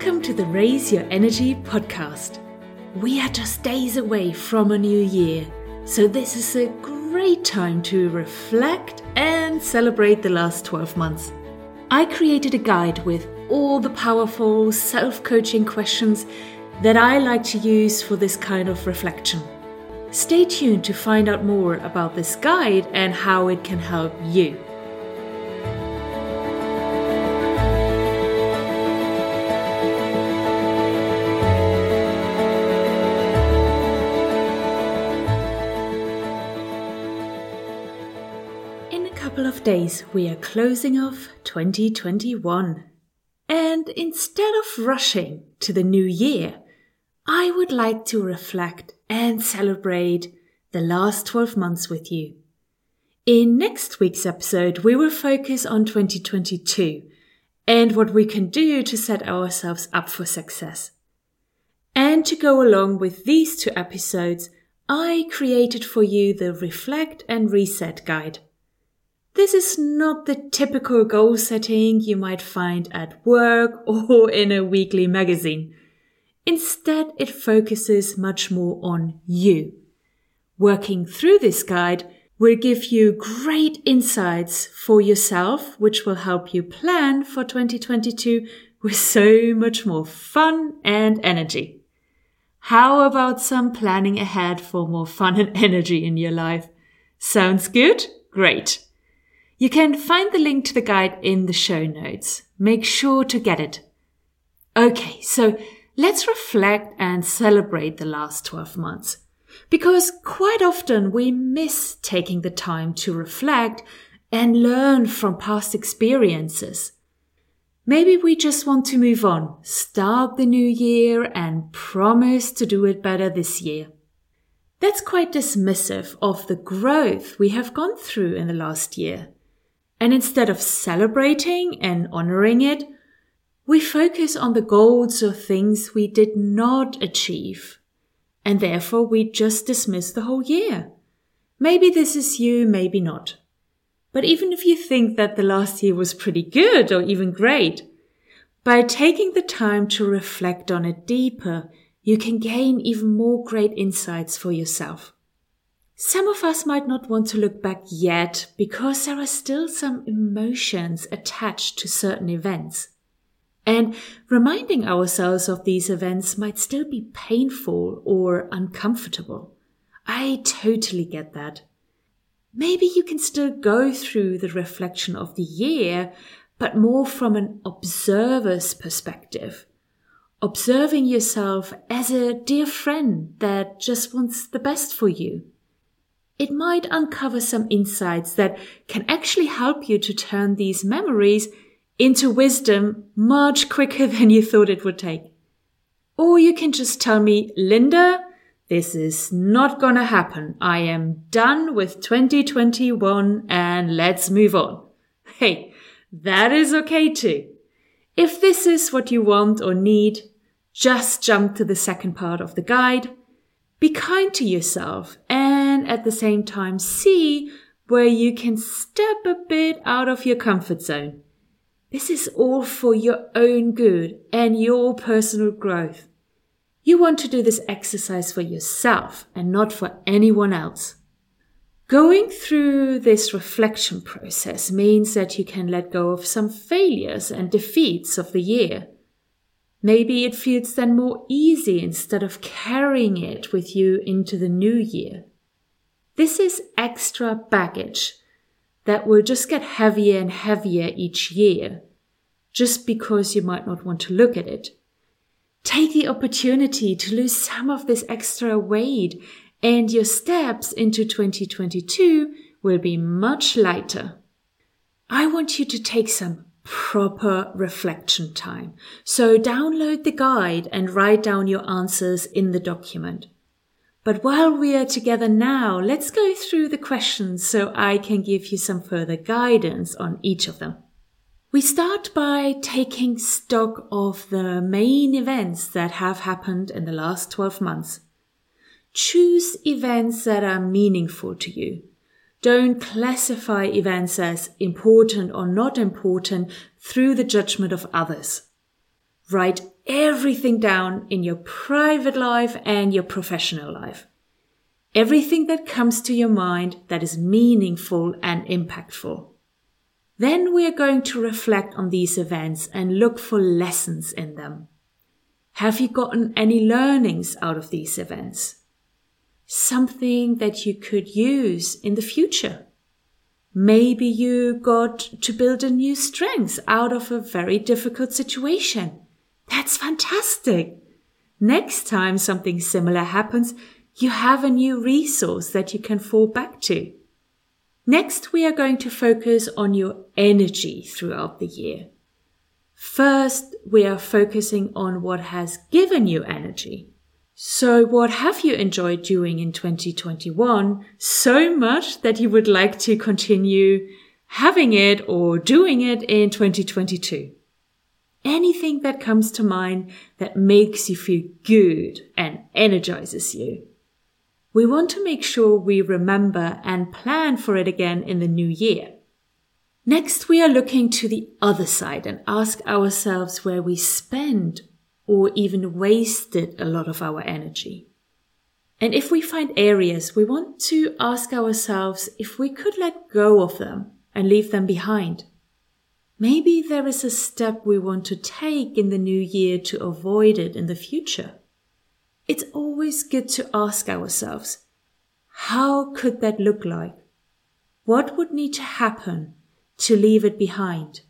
Welcome to the Raise Your Energy podcast. We are just days away from a new year, so this is a great time to reflect and celebrate the last 12 months. I created a guide with all the powerful self coaching questions that I like to use for this kind of reflection. Stay tuned to find out more about this guide and how it can help you. Days, we are closing off 2021. And instead of rushing to the new year, I would like to reflect and celebrate the last 12 months with you. In next week's episode, we will focus on 2022 and what we can do to set ourselves up for success. And to go along with these two episodes, I created for you the Reflect and Reset Guide. This is not the typical goal setting you might find at work or in a weekly magazine. Instead, it focuses much more on you. Working through this guide will give you great insights for yourself, which will help you plan for 2022 with so much more fun and energy. How about some planning ahead for more fun and energy in your life? Sounds good? Great. You can find the link to the guide in the show notes. Make sure to get it. Okay, so let's reflect and celebrate the last 12 months. Because quite often we miss taking the time to reflect and learn from past experiences. Maybe we just want to move on, start the new year and promise to do it better this year. That's quite dismissive of the growth we have gone through in the last year. And instead of celebrating and honoring it, we focus on the goals or things we did not achieve. And therefore we just dismiss the whole year. Maybe this is you, maybe not. But even if you think that the last year was pretty good or even great, by taking the time to reflect on it deeper, you can gain even more great insights for yourself. Some of us might not want to look back yet because there are still some emotions attached to certain events. And reminding ourselves of these events might still be painful or uncomfortable. I totally get that. Maybe you can still go through the reflection of the year, but more from an observer's perspective. Observing yourself as a dear friend that just wants the best for you it might uncover some insights that can actually help you to turn these memories into wisdom much quicker than you thought it would take. Or you can just tell me, Linda, this is not gonna happen. I am done with 2021 and let's move on. Hey, that is okay too. If this is what you want or need, just jump to the second part of the guide. Be kind to yourself and and at the same time see where you can step a bit out of your comfort zone. This is all for your own good and your personal growth. You want to do this exercise for yourself and not for anyone else. Going through this reflection process means that you can let go of some failures and defeats of the year. Maybe it feels then more easy instead of carrying it with you into the new year. This is extra baggage that will just get heavier and heavier each year, just because you might not want to look at it. Take the opportunity to lose some of this extra weight and your steps into 2022 will be much lighter. I want you to take some proper reflection time. So download the guide and write down your answers in the document. But while we are together now, let's go through the questions so I can give you some further guidance on each of them. We start by taking stock of the main events that have happened in the last 12 months. Choose events that are meaningful to you. Don't classify events as important or not important through the judgment of others. Write everything down in your private life and your professional life. Everything that comes to your mind that is meaningful and impactful. Then we are going to reflect on these events and look for lessons in them. Have you gotten any learnings out of these events? Something that you could use in the future. Maybe you got to build a new strength out of a very difficult situation. That's fantastic. Next time something similar happens, you have a new resource that you can fall back to. Next, we are going to focus on your energy throughout the year. First, we are focusing on what has given you energy. So, what have you enjoyed doing in 2021 so much that you would like to continue having it or doing it in 2022? Anything that comes to mind that makes you feel good and energizes you. We want to make sure we remember and plan for it again in the new year. Next, we are looking to the other side and ask ourselves where we spend or even wasted a lot of our energy. And if we find areas, we want to ask ourselves if we could let go of them and leave them behind. Maybe there is a step we want to take in the new year to avoid it in the future it's always good to ask ourselves, how could that look like? What would need to happen to leave it behind?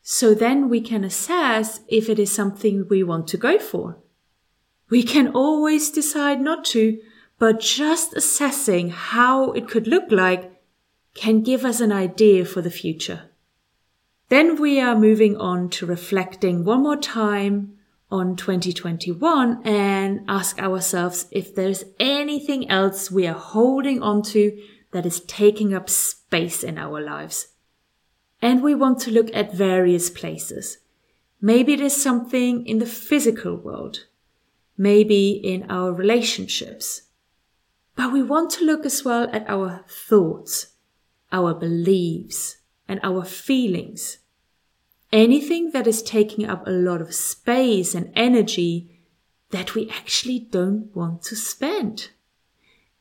So then we can assess if it is something we want to go for. We can always decide not to, but just assessing how it could look like can give us an idea for the future. Then we are moving on to reflecting one more time on 2021 and ask ourselves if there's anything else we are holding onto that is taking up space in our lives. And we want to look at various places. Maybe it is something in the physical world, maybe in our relationships. But we want to look as well at our thoughts, our beliefs, and our feelings anything that is taking up a lot of space and energy that we actually don't want to spend.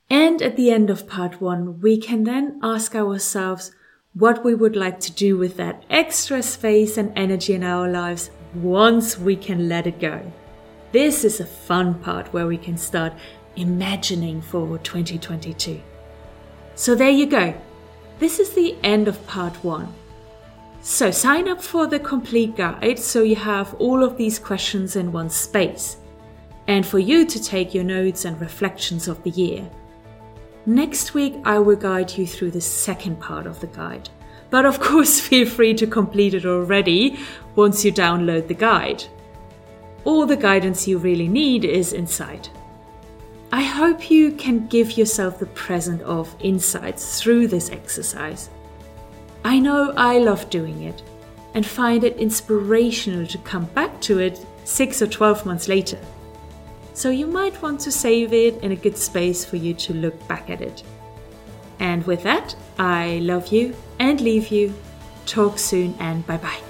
And at the end of part one, we can then ask ourselves what we would like to do with that extra space and energy in our lives once we can let it go. This is a fun part where we can start imagining for 2022. So there you go. This is the end of part one. So sign up for the complete guide so you have all of these questions in one space and for you to take your notes and reflections of the year. Next week, I will guide you through the second part of the guide. But of course, feel free to complete it already once you download the guide. All the guidance you really need is inside. I hope you can give yourself the present of insights through this exercise. I know I love doing it and find it inspirational to come back to it six or 12 months later. So you might want to save it in a good space for you to look back at it. And with that, I love you and leave you. Talk soon and bye bye.